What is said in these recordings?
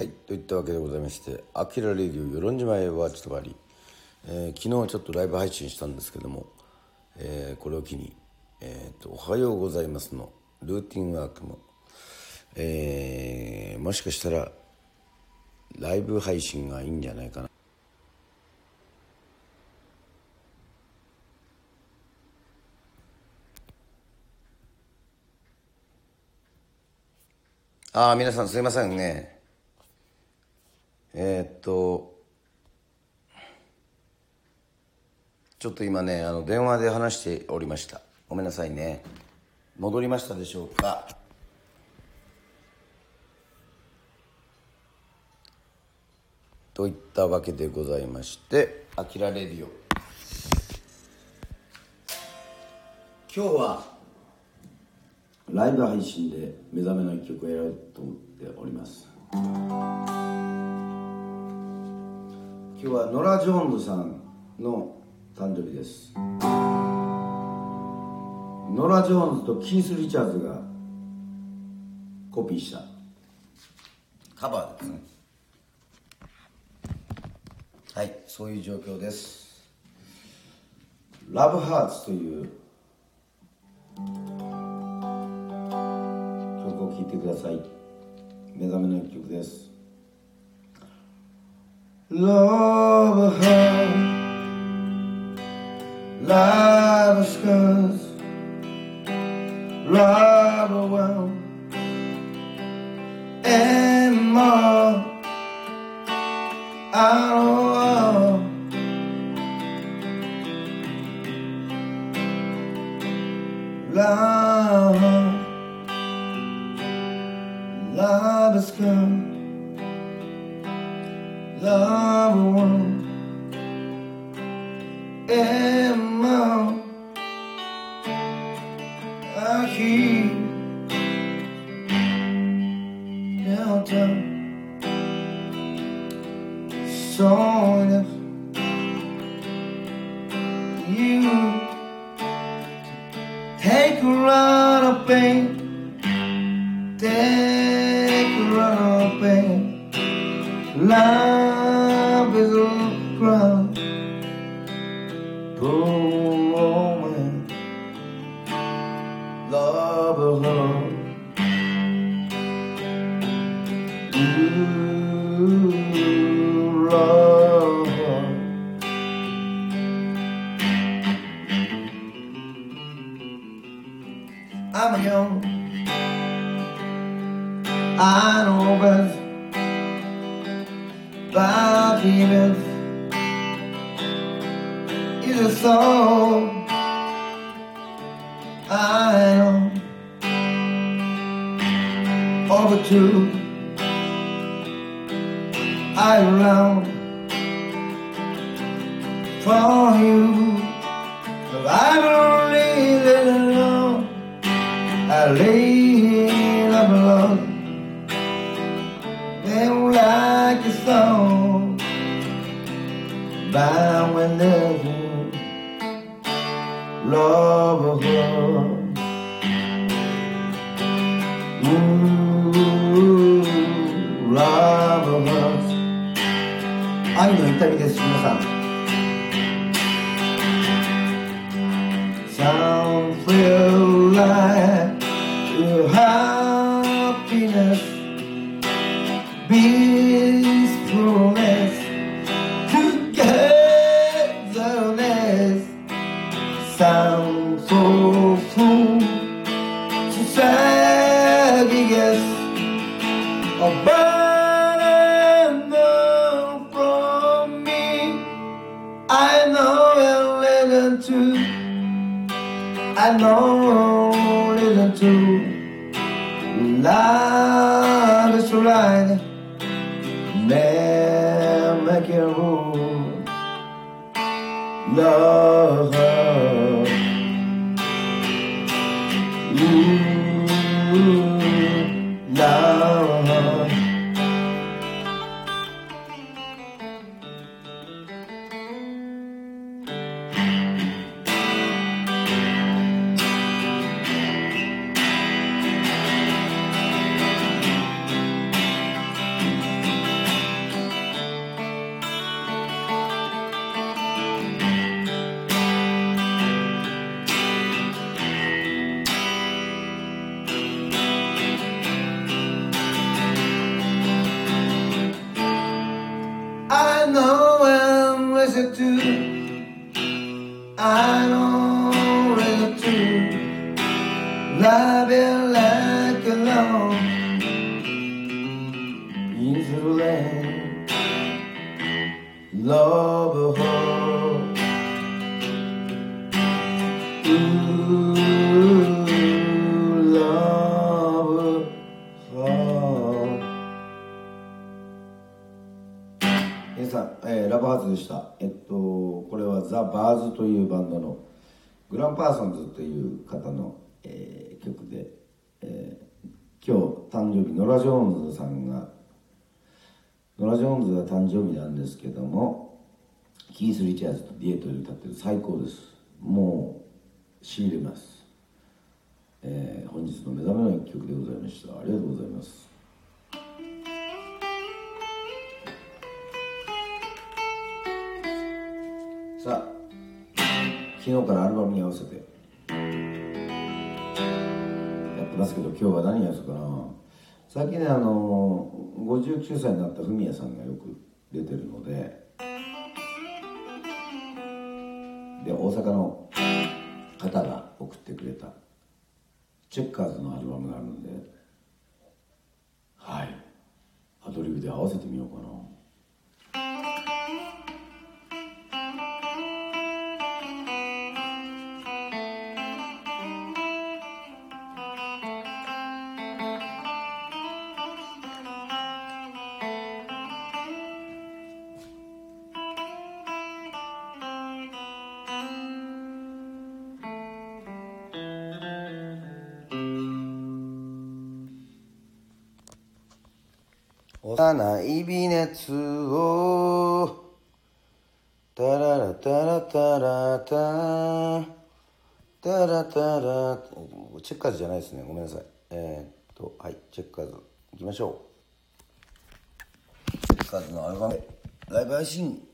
はいといったわけでございまして「あきらレディオ与論島へはちとばり」えー、昨日ちょっとライブ配信したんですけども、えー、これを機に、えーと「おはようございます」のルーティンワークも、えー、もしかしたらライブ配信がいいんじゃないかな。ああ皆さんすいませんね。えー、っとちょっと今ねあの電話で話しておりました。ごめんなさいね。戻りましたでしょうか？といったわけでございまして「あきらレディオ」今日はライブ配信で目覚めの一曲をやろうと思っております。今日はノラ・ジョーンズさんの誕生日です。ノラ・ジョーンズとキース・リチャーズがコピーした。カバーですね。はいそういう状況です。ラブハーツという曲を聴いてください。目覚めの一曲です。love her. Life is good life Oh. up alone and like a song bound when there's one love of her. Ooh, love of us 愛の痛みです皆さん Some feel like I know you'll listen. Love is right. Man, make it rule. Love do. I don't really do. Love you. バンドのグランパーソンズという方の、えー曲で、えー今日誕生日、ノラ・ジョーンズさんが、ノラ・ジョーンズが誕生日なんですけども、キース・リチャーズとデュエットで歌ってる最高です。もう、しびれます。えー本日の目覚めの一曲でございました。ありがとうございます。さあ昨日からアルバムに合わせて。やってますけど今日は何やるかな。最近ねあの59歳になったフミヤさんがよく出てるので。で大阪の方が送ってくれた。チェッカーズのアルバムがあるので。はい。アドリブで合わせてみようかな。幼い微熱を。タララタラタラタ。タラタラ。チェッカーズじゃないですね。ごめんなさい。えー、っとはい。チェッカーズ。いきましょう。チェッカーズのアルバム。ライブ配信。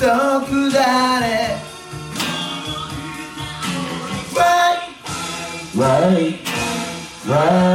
束だね Why? Why? Why?「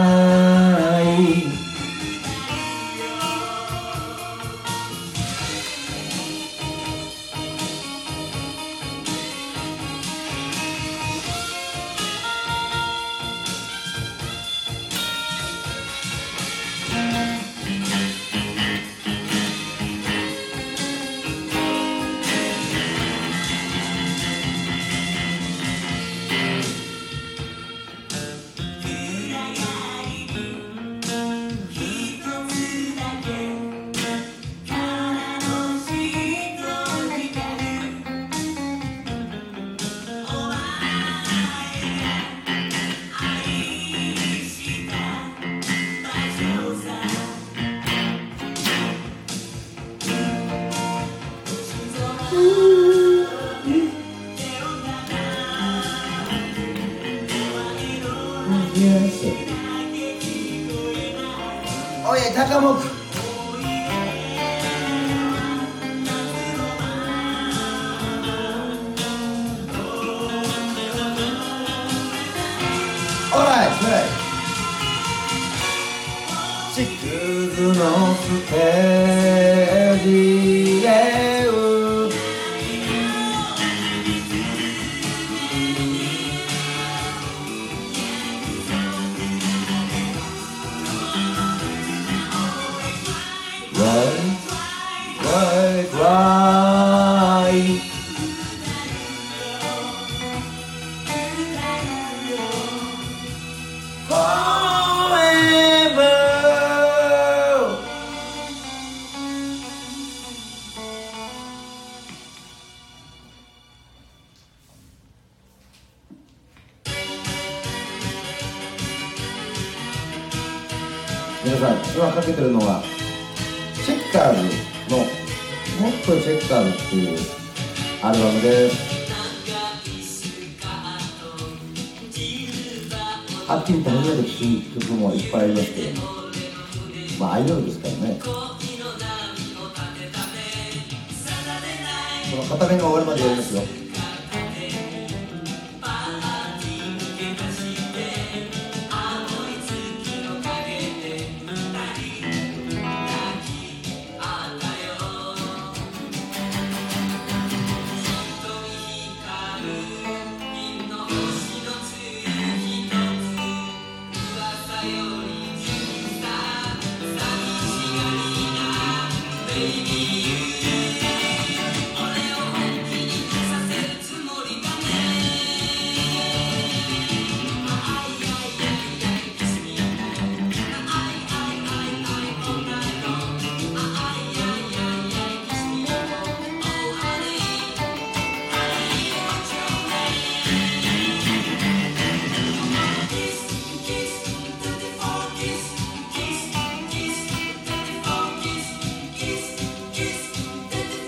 高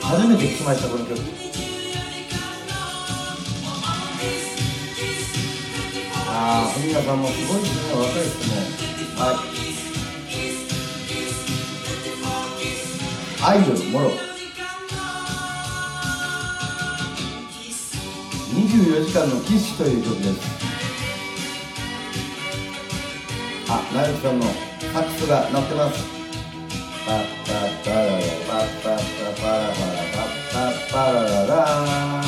初めて聞きましたこの曲。ああ文也さんもすごいですね若いですね。はい。アイドルもろ24時間のキッシュという曲です。あ、ナイフさんのサックスが鳴ってます。パッパッパララパッパッパパラパラ。パッパッ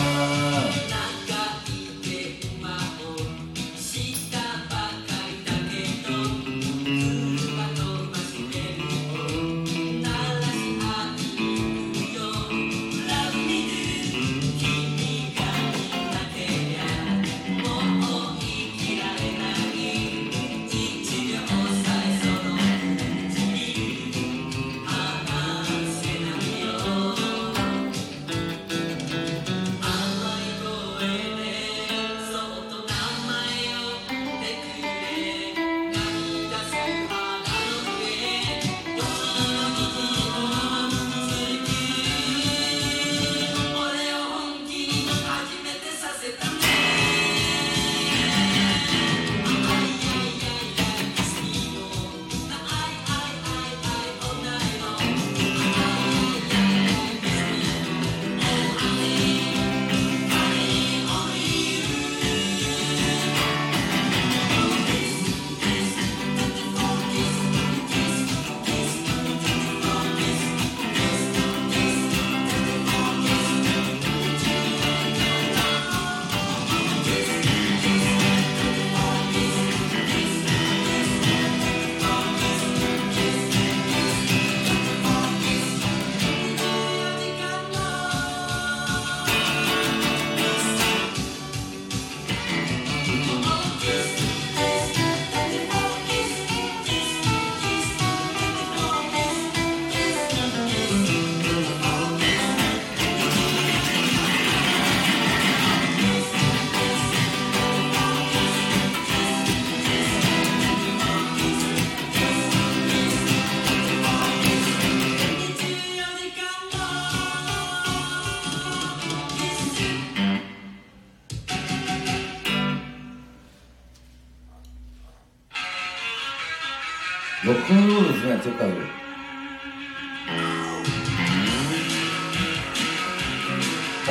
ロックンロールですねチェッカーズ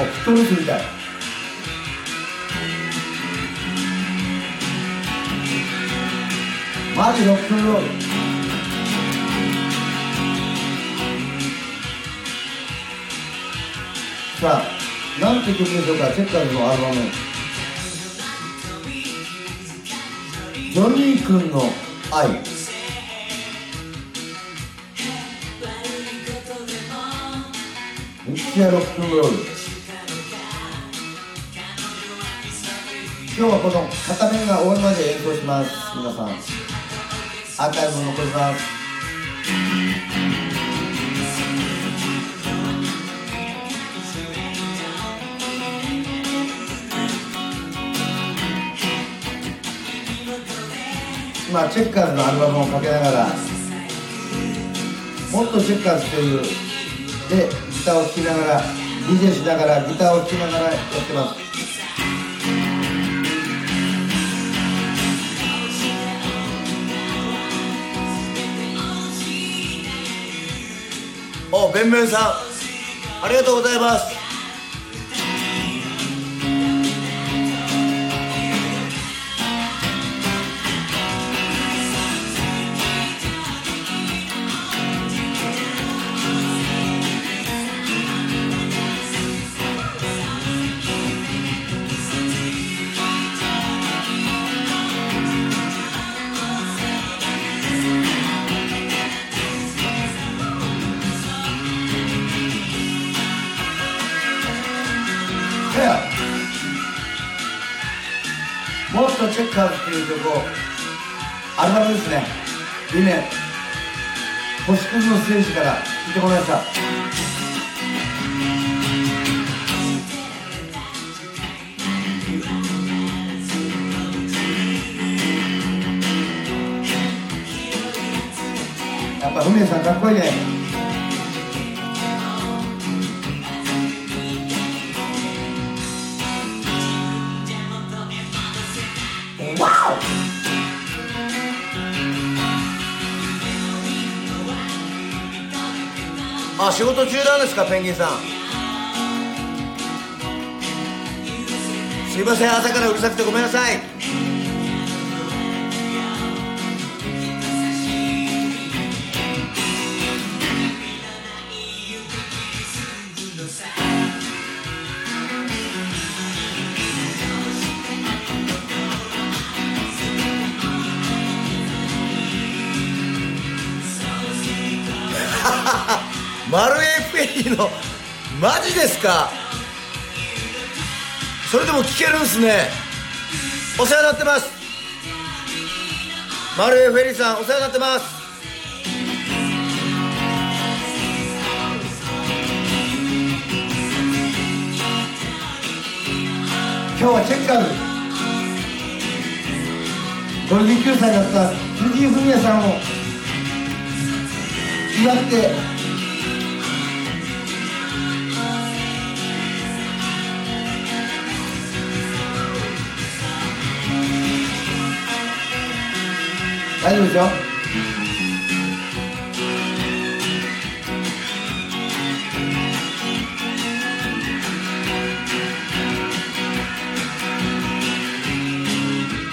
あフットロスみたい。マジロックンロール。さあなんて曲でしょうかチェッカーズのアルバム。ジョニー君の愛。ミキシアロックンロール今日はこの片面が終わるまで演奏します。皆さん。アーカイブも残します。今チェッカーズのアルバムをかけながらもっとチェッカーズというでギターを聴きながら DJ しながらギターを聴きながらやってます。おベンベンさんありがとうございます。チェッカーズっていう曲をアルバムですね。2年星屑のステージから聴いてもらいました。やっぱ文江さんかっこいいね。あ仕事中なんですかペンギンさん。すいません朝からうるさくてごめんなさい。マルエフェリーのマジですか？それでも聞けるんすね。お世話になってます。マルエフェリーさんお世話になってます。今日はチェッカーズ。59歳だった藤井フミヤさんを祝って大丈夫ですよ。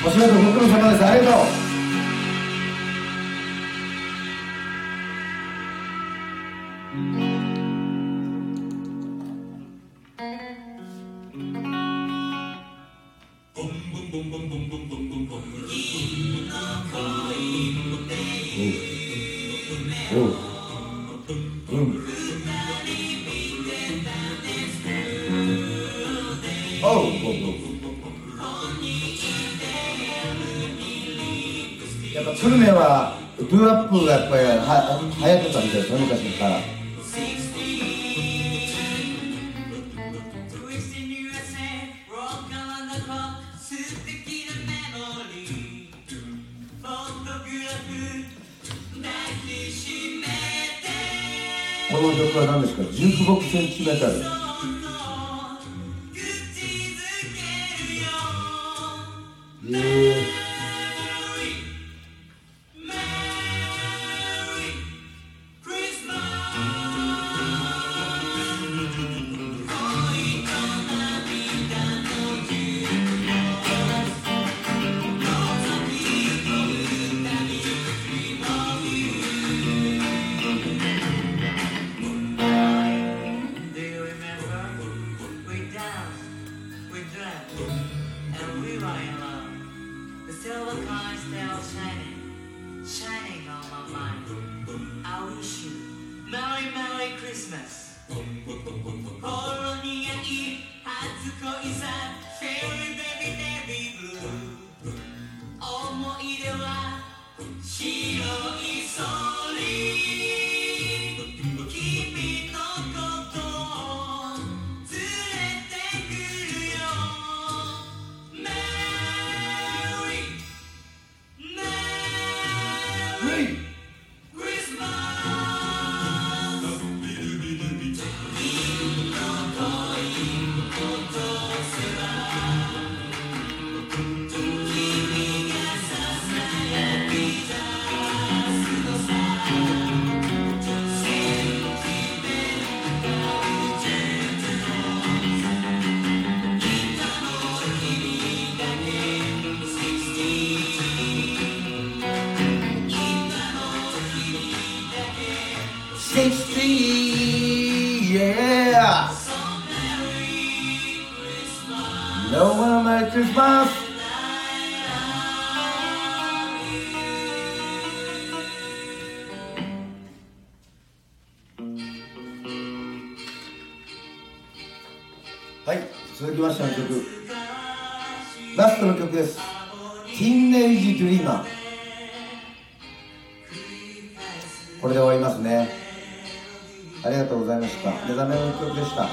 お仕事ご苦労様です。ありがとう。おうおうおうやっぱ久留米はドゥアップがやっぱりは流行ってたみたいですね昔から。この曲は何ですか？ジュークボックセンチメタル。これで終わりますね。ありがとうございました。目覚めの曲でした。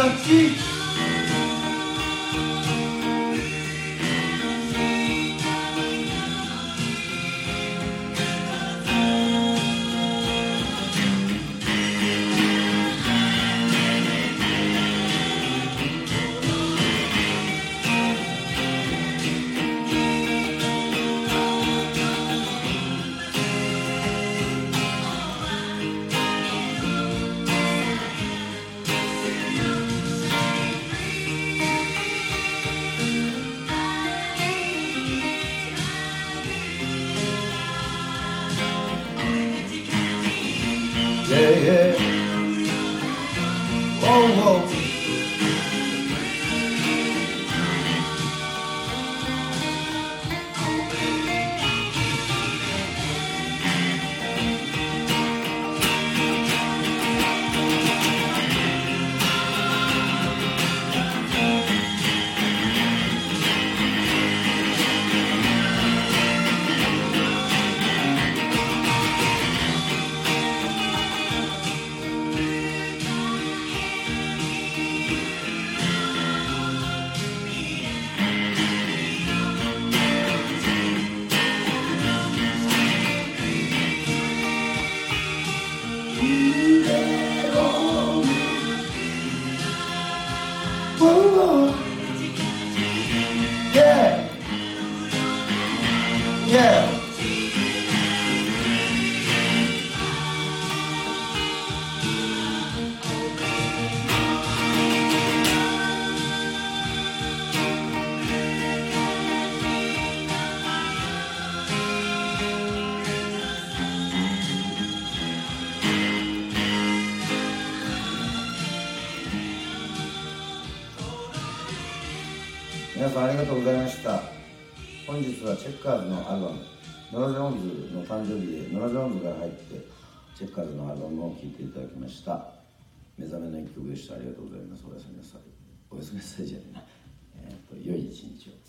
Garantir Yeah, yeah. Whoa, whoa. チェッカーズのアルバムノラ・ジョーンズの誕生日でノラ・ジョーンズが入ってチェッカーズのアルバムを聴いていただきました。目覚めの一曲でした。ありがとうございます。おやすみなさい。おやすみなさい。じゃない。な、えーと、と良い一日を。